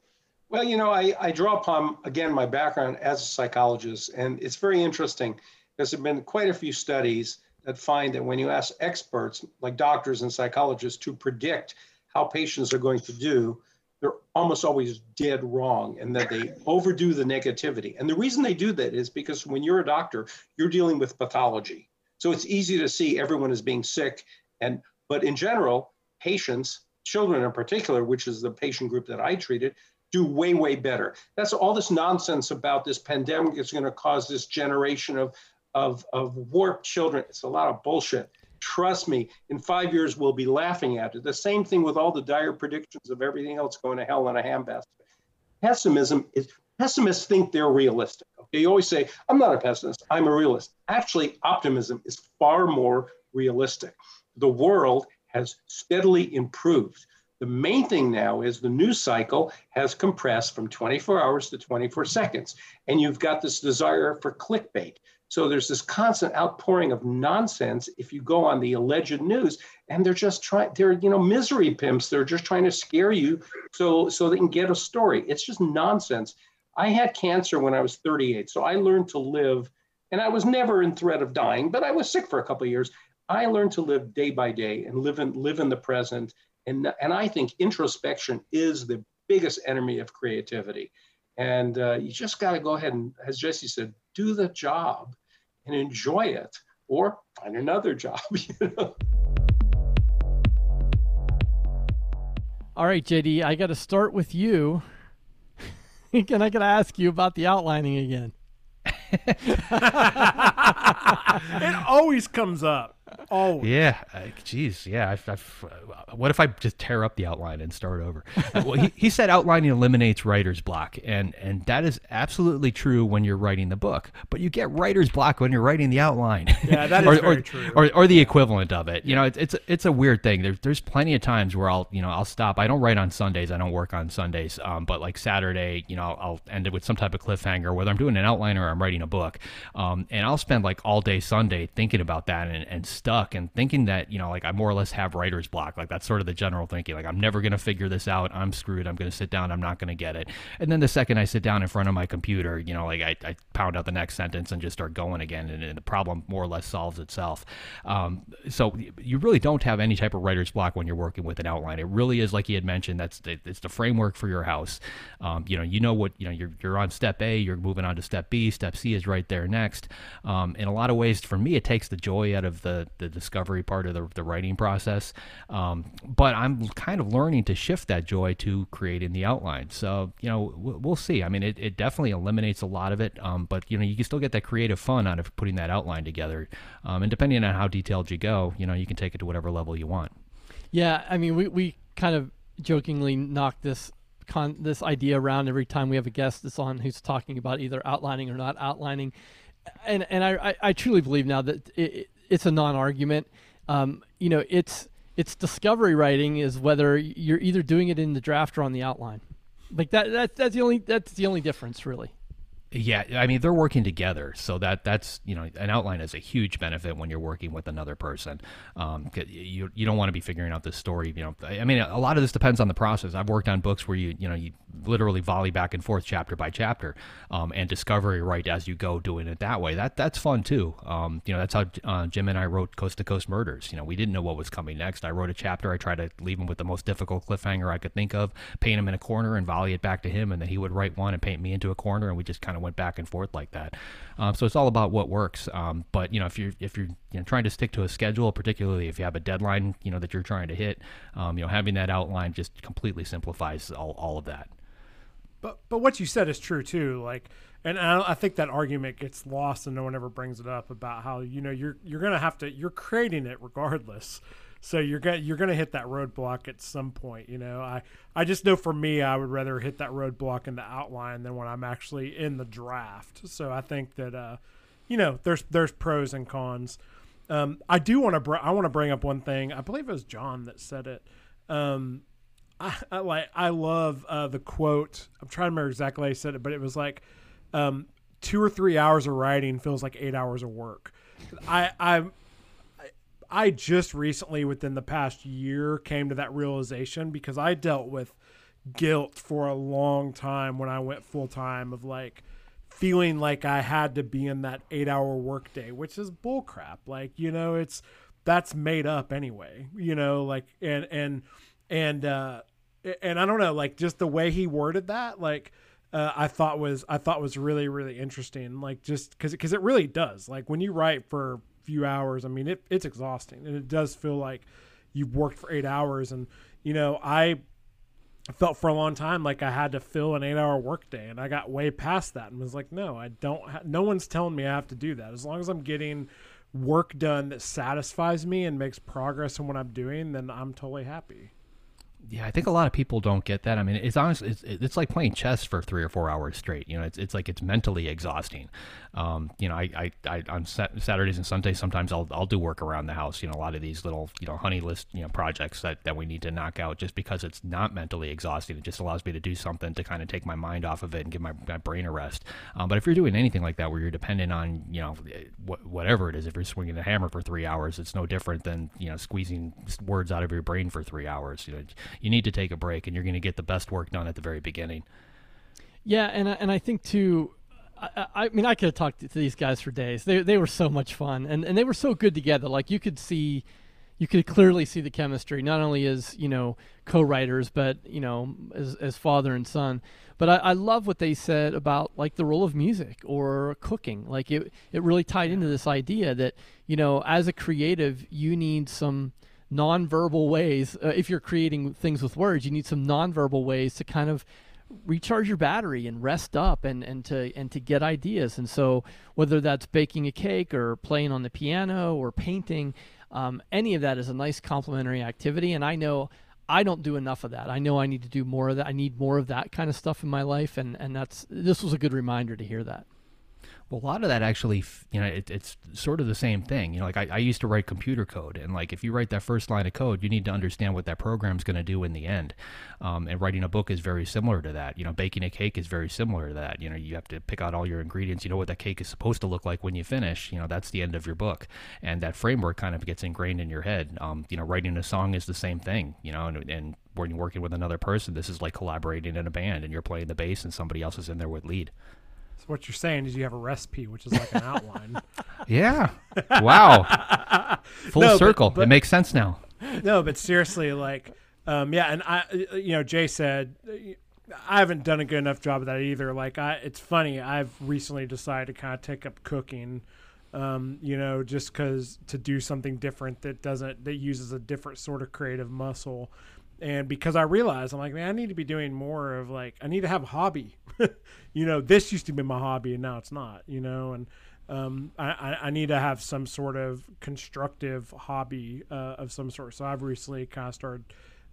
Well, you know, I, I draw upon again my background as a psychologist, and it's very interesting. There's been quite a few studies that find that when you ask experts like doctors and psychologists to predict how patients are going to do, they're almost always dead wrong and that they overdo the negativity. And the reason they do that is because when you're a doctor, you're dealing with pathology. So it's easy to see everyone as being sick. And but in general, patients, children in particular, which is the patient group that I treated, do way, way better. That's all this nonsense about this pandemic is going to cause this generation of, of, of warped children. It's a lot of bullshit. Trust me, in five years, we'll be laughing at it. The same thing with all the dire predictions of everything else going to hell in a handbasket. Pessimism is pessimists think they're realistic. Okay, you always say, I'm not a pessimist, I'm a realist. Actually, optimism is far more realistic. The world has steadily improved. The main thing now is the news cycle has compressed from 24 hours to 24 seconds. And you've got this desire for clickbait. So there's this constant outpouring of nonsense if you go on the alleged news, and they're just trying, they're, you know, misery pimps. They're just trying to scare you so so they can get a story. It's just nonsense. I had cancer when I was 38, so I learned to live, and I was never in threat of dying, but I was sick for a couple of years. I learned to live day by day and live in live in the present. And, and I think introspection is the biggest enemy of creativity. And uh, you just got to go ahead and, as Jesse said, do the job and enjoy it or find another job. You know? All right, JD, I got to start with you. and I got to ask you about the outlining again. it always comes up. Always. Yeah, jeez, yeah. I've, I've, uh, what if I just tear up the outline and start over? uh, well, he, he said outlining eliminates writer's block, and and that is absolutely true when you're writing the book. But you get writer's block when you're writing the outline. Yeah, that is or, very or, true. Or, or the equivalent of it. You know, it's it's it's a weird thing. There's there's plenty of times where I'll you know I'll stop. I don't write on Sundays. I don't work on Sundays. Um, but like Saturday, you know, I'll, I'll end it with some type of cliffhanger, whether I'm doing an outline or I'm writing a book. Um, and I'll spend like all day Sunday thinking about that and, and stuck and thinking that you know like I more or less have writer's block. Like that's sort of the general thinking. Like I'm never gonna figure this out. I'm screwed. I'm gonna sit down. I'm not gonna get it. And then the second I sit down in front of my computer, you know, like I, I pound out the next sentence and just start going again, and, and the problem more or less solves itself. Um, so you really don't have any type of writer's block when you're working with an outline. It really is like he had mentioned. That's the, it's the framework for your house. Um, you know, you know what you know. You're you're on step A. You're moving on to step B. Step C is right there next. Um, in a lot of ways, for me, it takes the joy out of the the discovery part of the, the writing process. Um, but I'm kind of learning to shift that joy to creating the outline. So you know, we'll, we'll see. I mean, it, it definitely eliminates a lot of it. Um, but you know, you can still get that creative fun out of putting that outline together. Um, and depending on how detailed you go, you know, you can take it to whatever level you want. Yeah, I mean, we, we kind of jokingly knock this con this idea around every time we have a guest that's on who's talking about either outlining or not outlining, and and I I, truly believe now that it, it's a non-argument. Um, you know, it's it's discovery writing is whether you're either doing it in the draft or on the outline. Like that, that that's the only that's the only difference really. Yeah, I mean they're working together, so that that's you know an outline is a huge benefit when you're working with another person. Um, you you don't want to be figuring out this story. You know, I mean a lot of this depends on the process. I've worked on books where you you know you literally volley back and forth chapter by chapter, um, and discovery right as you go, doing it that way. That that's fun too. Um, you know that's how uh, Jim and I wrote Coast to Coast Murders. You know we didn't know what was coming next. I wrote a chapter. I tried to leave him with the most difficult cliffhanger I could think of, paint him in a corner, and volley it back to him, and then he would write one and paint me into a corner, and we just kind of went back and forth like that. Um, so it's all about what works. Um, but you know, if you're if you're you know, trying to stick to a schedule, particularly if you have a deadline, you know that you're trying to hit, um, you know, having that outline just completely simplifies all, all of that. But but what you said is true too. Like, and I, I think that argument gets lost and no one ever brings it up about how you know you're you're gonna have to you're creating it regardless. So you're gonna you're gonna hit that roadblock at some point. You know, I I just know for me, I would rather hit that roadblock in the outline than when I'm actually in the draft. So I think that uh, you know, there's there's pros and cons. Um, I do want to br- I want to bring up one thing. I believe it was Jon that said it. Um, I, I like I love uh, the quote. I'm trying to remember exactly how he said it, but it was like um, two or three hours of writing feels like eight hours of work. I I I just recently, within the past year, came to that realization because I dealt with guilt for a long time when I went full time of like feeling like I had to be in that eight hour workday, which is bullcrap. Like, you know, it's that's made up anyway, you know, like, and, and, and, uh, and I don't know, like just the way he worded that, like, uh, I thought was I thought was really really interesting. Like just because because it really does. Like when you write for few hours, I mean it, it's exhausting, and it does feel like you've worked for eight hours. And you know I felt for a long time like I had to fill an eight hour workday, and I got way past that and was like, no, I don't. Ha- no one's telling me I have to do that. As long as I'm getting work done that satisfies me and makes progress in what I'm doing, then I'm totally happy. Yeah, I think a lot of people don't get that. I mean, it's honestly, it's, it's like playing chess for three or four hours straight. You know, it's, it's like it's mentally exhausting. Um, you know, I, I, I on Saturdays and Sundays, sometimes I'll, I'll do work around the house. You know, a lot of these little, you know, honey list, you know, projects that, that we need to knock out just because it's not mentally exhausting. It just allows me to do something to kind of take my mind off of it and give my, my brain a rest. Um, but if you're doing anything like that where you're dependent on, you know, wh- whatever it is, if you're swinging a hammer for three hours, it's no different than, you know, squeezing words out of your brain for three hours. You know, you need to take a break and you're going to get the best work done at the very beginning. Yeah, and and I think too. I, I mean, I could have talked to these guys for days. They they were so much fun, and and they were so good together. Like you could see, you could clearly see the chemistry, not only as you know co-writers, but you know as as father and son. But I, I love what they said about like the role of music or cooking. Like it it really tied into this idea that you know as a creative, you need some nonverbal ways. Uh, if you're creating things with words, you need some nonverbal ways to kind of recharge your battery and rest up and, and to and to get ideas. And so whether that's baking a cake or playing on the piano or painting, Um, any of that is a nice complementary activity, and I know I don't do enough of that. I know I need to do more of that. I need more of that kind of stuff in my life, and and that's this was a good reminder to hear that. Well, a lot of that actually, you know, it, it's sort of the same thing. You know, like I, I, used to write computer code, and like if you write that first line of code, you need to understand what that program's going to do in the end. Um, and writing a book is very similar to that. You know, baking a cake is very similar to that. You know, you have to pick out all your ingredients. You know what that cake is supposed to look like when you finish. You know, that's the end of your book, and that framework kind of gets ingrained in your head. Um, you know, writing a song is the same thing. You know, and, and when you're working with another person, this is like collaborating in a band, and you're playing the bass, and somebody else is in there with lead. So what you're saying is you have a recipe, which is like an outline. yeah. Wow. Full no, circle. But, but, it makes sense now. No, but seriously, like, um, yeah, and I, you know, Jay said. I haven't done a good enough job of that either. Like, I, it's funny. I've recently decided to kind of take up cooking, um, you know, just because to do something different that doesn't that uses a different sort of creative muscle and because I realized I'm like, man, I need to be doing more of like I need to have a hobby. you know, this used to be my hobby and now it's not. You know, and um, I, I need to have some sort of constructive hobby uh, of some sort. So I've recently kind of started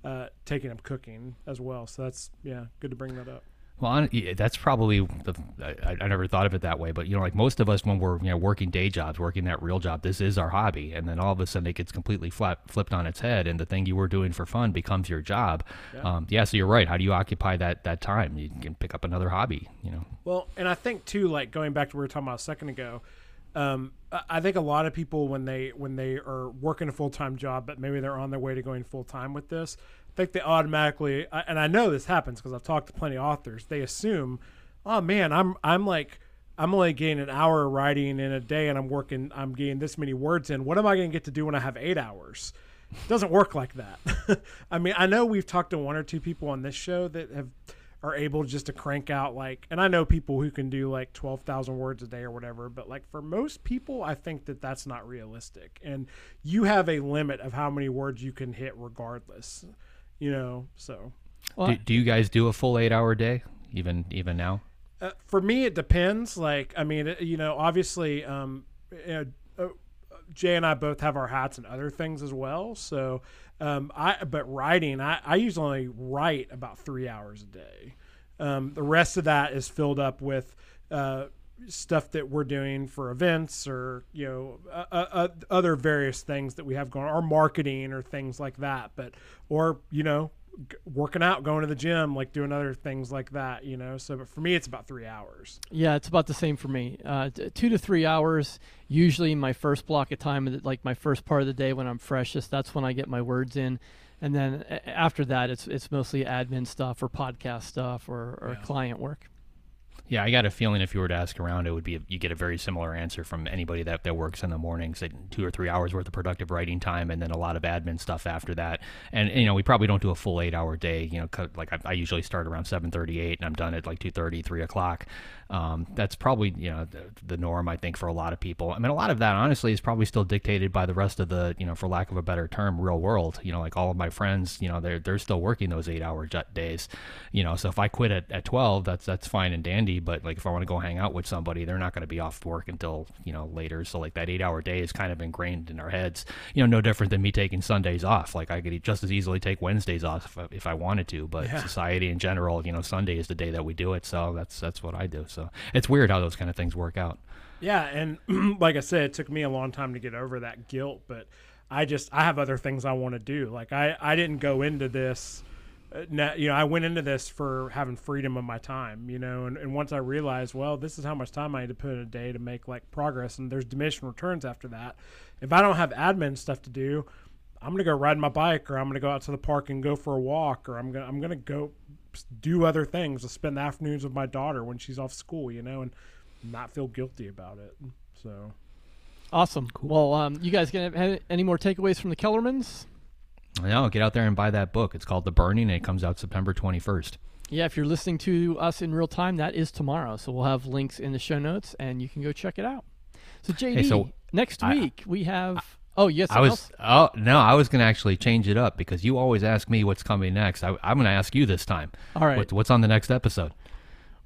uh, taking up cooking as well. So that's yeah, good to bring that up. Well, that's probably the. I, I, never thought of it that way, but you know, like most of us, when we're you know working day jobs, working that real job, this is our hobby, and then all of a sudden it gets completely flat, flipped on its head, and the thing you were doing for fun becomes your job. Yeah. Um, yeah. So you're right. How do you occupy that that time? You can pick up another hobby. You know. Well, and I think too, like going back to what we were talking about a second ago, um, I think a lot of people when they when they are working a full time job, but maybe they're on their way to going full time with this, think they automatically, and I know this happens because I've talked to plenty of authors. They assume, oh man, I'm I'm like I'm only getting an hour writing in a day, and I'm working. I'm getting this many words in. What am I going to get to do when I have eight hours? It doesn't work like that. I mean, I know we've talked to one or two people on this show that have are able just to crank out like and i know people who can do like 12000 words a day or whatever but like for most people i think that that's not realistic and you have a limit of how many words you can hit regardless you know. So, well, do, do you guys do a full eight hour day even even now? Uh, for me, it depends. Like, I mean, you know, obviously, um, you know, uh, Jay and I both have our hats and other things as well. So, um, I but writing, I, I usually only write about three hours a day. Um, the rest of that is filled up with uh, stuff that we're doing for events or you know uh, uh, uh other various things that we have going or marketing or things like that but or you know g- working out going to the gym like doing other things like that you know so but for me it's about three hours. Yeah it's about the same for me. Uh, t- two to three hours usually my first block of time like my first part of the day when i'm freshest that's when i get my words in. And then after that it's it's mostly admin stuff or podcast stuff or, or yeah. client work yeah, I got a feeling if you were to ask around, it would be you get a very similar answer from anybody that, that works in the mornings. That two or three hours worth of productive writing time, and then a lot of admin stuff after that. And you know, we probably don't do a full eight hour day. You know, like I, I usually start around seven thirty eight, and I'm done at like 2:30, 3 o'clock. Um, that's probably you know the, the, norm I think for a lot of people. I mean, a lot of that honestly is probably still dictated by the rest of the you know, for lack of a better term, real world. You know, like all of my friends, you know, they're they're still working those eight hour days. You know, so if I quit at, at 12, that's that's fine and dandy. But like if I want to go hang out with somebody, they're not going to be off work until you know later. So like that eight hour day is kind of ingrained in our heads. You know, no different than me taking Sundays off. Like I could just as easily take Wednesdays off if I, if I wanted to. But yeah. society in general, you know, Sunday is the day that we do it. So that's that's what I do. So so it's weird how those kind of things work out. Yeah, and like I said, it took me a long time to get over that guilt, but I just I have other things I want to do. Like I I didn't go into this. Uh, you know, I went into this for having freedom of my time, you know, and, and once I realized, well, this is how much time I need to put in a day to make like progress, and there's diminishing returns after that. If I don't have admin stuff to do, I'm gonna go ride my bike, or I'm gonna go out to the park and go for a walk, or I'm gonna I'm gonna go do other things, to spend the afternoons with my daughter when she's off school, you know, and not feel guilty about it. So awesome. Cool. Well, um, you guys gonna have any more takeaways from the Kellermans? No, get out there and buy that book. It's called The Burning, and it comes out September 21st. Yeah, if you're listening to us in real time, that is tomorrow. So we'll have links in the show notes, and you can go check it out. So JD, hey, so next week we have Oh yes, I was. Else? Oh no, I was going to actually change it up because you always ask me what's coming next. I, am going to ask you this time. All right. What, what's on the next episode?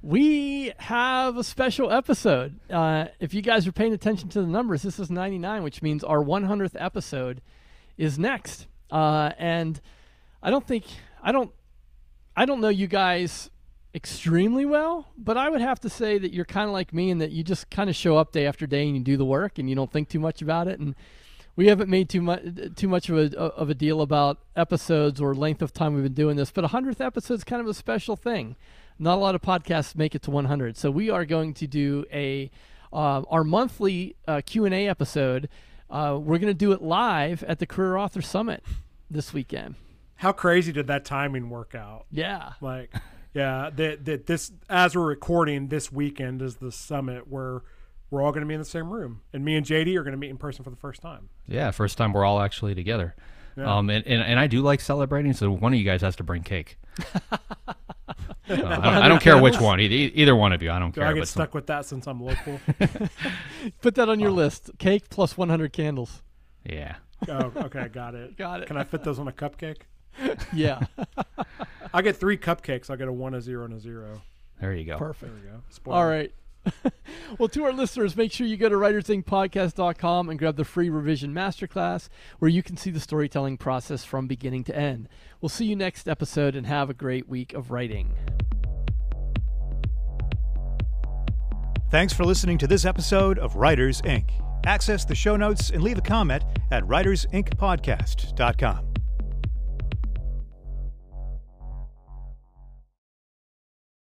we have a special episode. Uh, if you guys are paying attention to the numbers, this is 99, which means our 100th episode is next. Uh, and I don't think I don't I don't know you guys extremely well, but I would have to say that you're kind of like me in that you just kind of show up day after day and you do the work and you don't think too much about it. And we haven't made too much too much of a of a deal about episodes or length of time we've been doing this, but a hundredth episode is kind of a special thing. Not a lot of podcasts make it to 100, so we are going to do a uh, our monthly uh, Q and A episode. Uh, we're going to do it live at the Career Author Summit this weekend. How crazy did that timing work out? Yeah, Like, yeah, that that this as we're recording this weekend is the summit where we're all going to be in the same room, and me and JD are going to meet in person for the first time. Yeah, first time we're all actually together. Yeah. Um, and, and, and I do like celebrating, so one of you guys has to bring cake. Uh, I, don't, I don't care which one, either, either one of you. I don't Do care. I get but some- stuck with that since I'm local? put that on your list. Cake plus 100 candles. yeah. Oh, okay, got it. Got it. Can I fit those on a cupcake? Yeah, I get three cupcakes. I get a one, a zero, and a zero. There you go. perfect. There we go. Spoiler. All right. well, to our listeners, make sure you go to writersincpodcast.com and grab the free revision masterclass where you can see the storytelling process from beginning to end. We'll see you next episode and have a great week of writing. Thanks for listening to this episode of Writers Inc. Access the show notes and leave a comment at writersincpodcast.com.